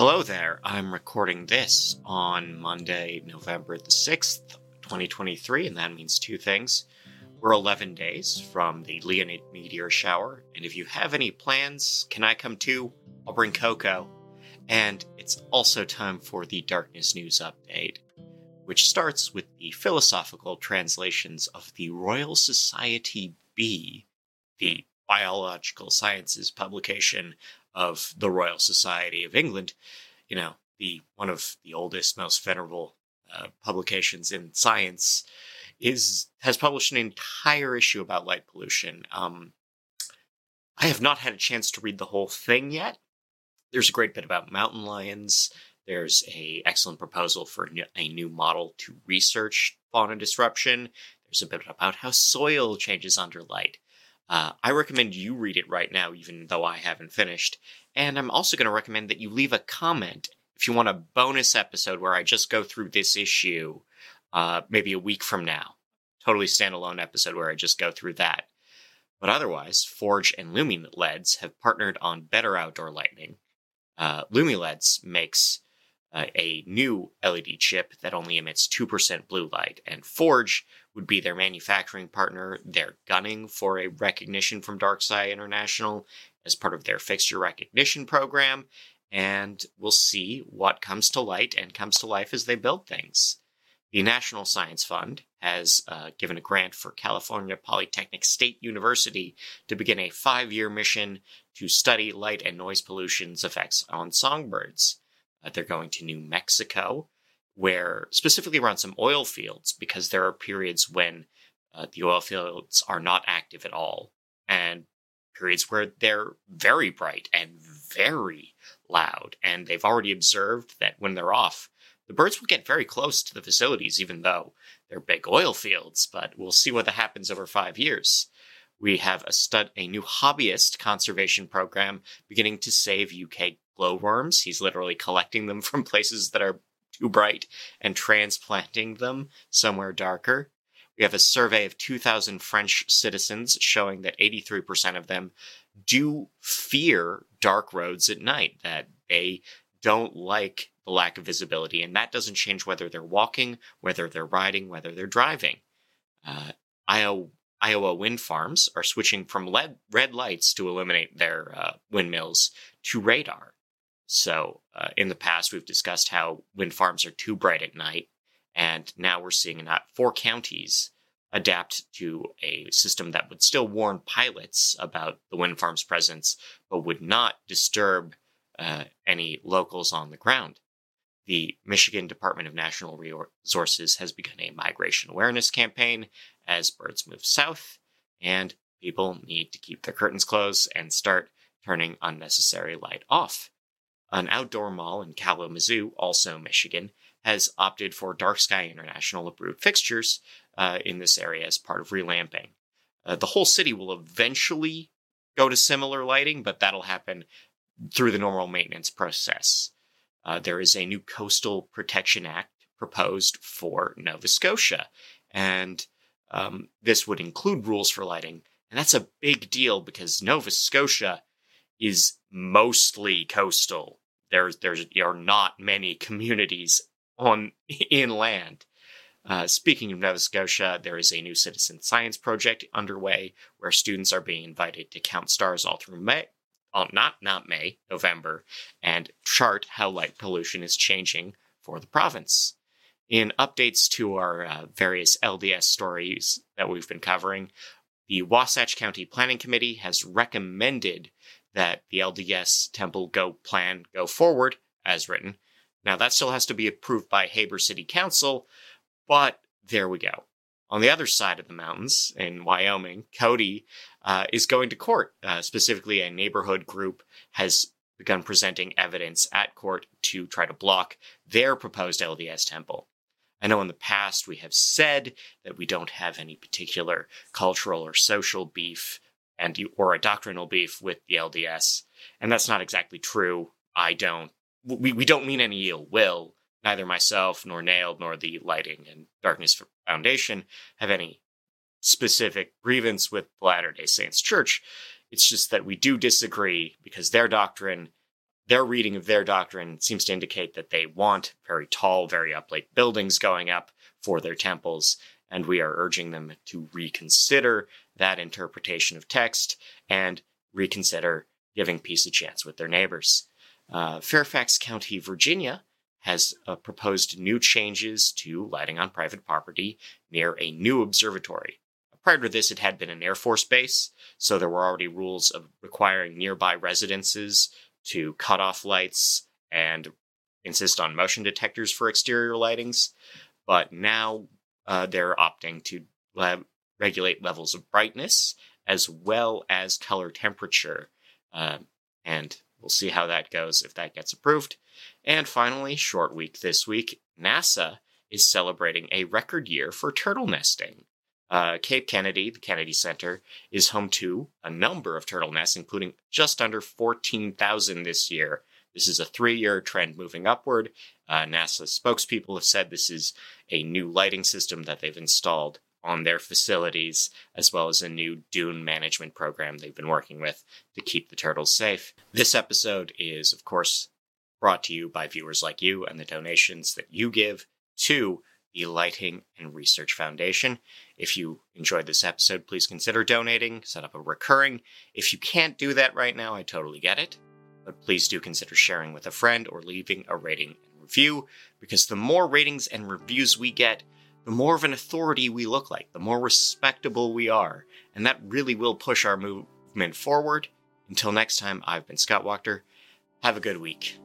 Hello there. I'm recording this on Monday, November the 6th, 2023, and that means two things. We're 11 days from the Leonid meteor shower, and if you have any plans, can I come too? I'll bring cocoa. And it's also time for the Darkness News update, which starts with the Philosophical Transactions of the Royal Society B, the biological sciences publication of the Royal Society of England, you know, the one of the oldest, most venerable uh, publications in science, is has published an entire issue about light pollution. Um, I have not had a chance to read the whole thing yet. There's a great bit about mountain lions. There's a excellent proposal for a new model to research fauna disruption. There's a bit about how soil changes under light. Uh, I recommend you read it right now, even though I haven't finished. And I'm also going to recommend that you leave a comment if you want a bonus episode where I just go through this issue, uh, maybe a week from now. Totally standalone episode where I just go through that. But otherwise, Forge and LumiLEDs have partnered on better outdoor lighting. Uh, LumiLEDs makes uh, a new LED chip that only emits 2% blue light, and Forge would be their manufacturing partner. They're gunning for a recognition from DarkSky International as part of their fixture recognition program, and we'll see what comes to light and comes to life as they build things. The National Science Fund has uh, given a grant for California Polytechnic State University to begin a five year mission to study light and noise pollution's effects on songbirds. Uh, they're going to New Mexico where specifically around some oil fields, because there are periods when uh, the oil fields are not active at all, and periods where they're very bright and very loud. And they've already observed that when they're off, the birds will get very close to the facilities, even though they're big oil fields. But we'll see what happens over five years. We have a stud, a new hobbyist conservation program beginning to save UK glowworms. He's literally collecting them from places that are too bright and transplanting them somewhere darker. We have a survey of 2,000 French citizens showing that 83% of them do fear dark roads at night, that they don't like the lack of visibility. And that doesn't change whether they're walking, whether they're riding, whether they're driving. Uh, Iowa, Iowa wind farms are switching from red lights to eliminate their uh, windmills to radar. So, uh, in the past, we've discussed how wind farms are too bright at night, and now we're seeing that four counties adapt to a system that would still warn pilots about the wind farm's presence, but would not disturb uh, any locals on the ground. The Michigan Department of Natural Resources has begun a migration awareness campaign as birds move south, and people need to keep their curtains closed and start turning unnecessary light off. An outdoor mall in Kalamazoo, also Michigan, has opted for Dark Sky International approved fixtures uh, in this area as part of relamping. Uh, the whole city will eventually go to similar lighting, but that'll happen through the normal maintenance process. Uh, there is a new Coastal Protection Act proposed for Nova Scotia, and um, this would include rules for lighting. And that's a big deal because Nova Scotia is mostly coastal. There's there's there are not many communities on inland. Uh, speaking of Nova Scotia, there is a new citizen science project underway where students are being invited to count stars all through May, oh, not not May, November, and chart how light pollution is changing for the province. In updates to our uh, various LDS stories that we've been covering, the Wasatch County Planning Committee has recommended that the LDS temple go plan go forward as written. Now that still has to be approved by Heber City Council, but there we go. On the other side of the mountains in Wyoming, Cody uh, is going to court. Uh, specifically, a neighborhood group has begun presenting evidence at court to try to block their proposed LDS temple. I know in the past we have said that we don't have any particular cultural or social beef and you, or a doctrinal beef with the LDS, and that's not exactly true. I don't. We we don't mean any ill will. Neither myself nor Nailed nor the Lighting and Darkness Foundation have any specific grievance with the Latter Day Saints Church. It's just that we do disagree because their doctrine their reading of their doctrine seems to indicate that they want very tall, very uplate buildings going up for their temples, and we are urging them to reconsider that interpretation of text and reconsider giving peace a chance with their neighbors. Uh, Fairfax County, Virginia, has uh, proposed new changes to lighting on private property near a new observatory. Prior to this, it had been an Air Force base, so there were already rules of requiring nearby residences to cut off lights and insist on motion detectors for exterior lightings. But now uh, they're opting to regulate levels of brightness as well as color temperature. Uh, and we'll see how that goes if that gets approved. And finally, short week this week, NASA is celebrating a record year for turtle nesting. Uh, Cape Kennedy, the Kennedy Center, is home to a number of turtle nests, including just under 14,000 this year. This is a three year trend moving upward. Uh, NASA spokespeople have said this is a new lighting system that they've installed on their facilities, as well as a new dune management program they've been working with to keep the turtles safe. This episode is, of course, brought to you by viewers like you and the donations that you give to the Lighting and Research Foundation. If you enjoyed this episode, please consider donating, set up a recurring. If you can't do that right now, I totally get it. But please do consider sharing with a friend or leaving a rating and review, because the more ratings and reviews we get, the more of an authority we look like, the more respectable we are. And that really will push our movement forward. Until next time, I've been Scott Wachter. Have a good week.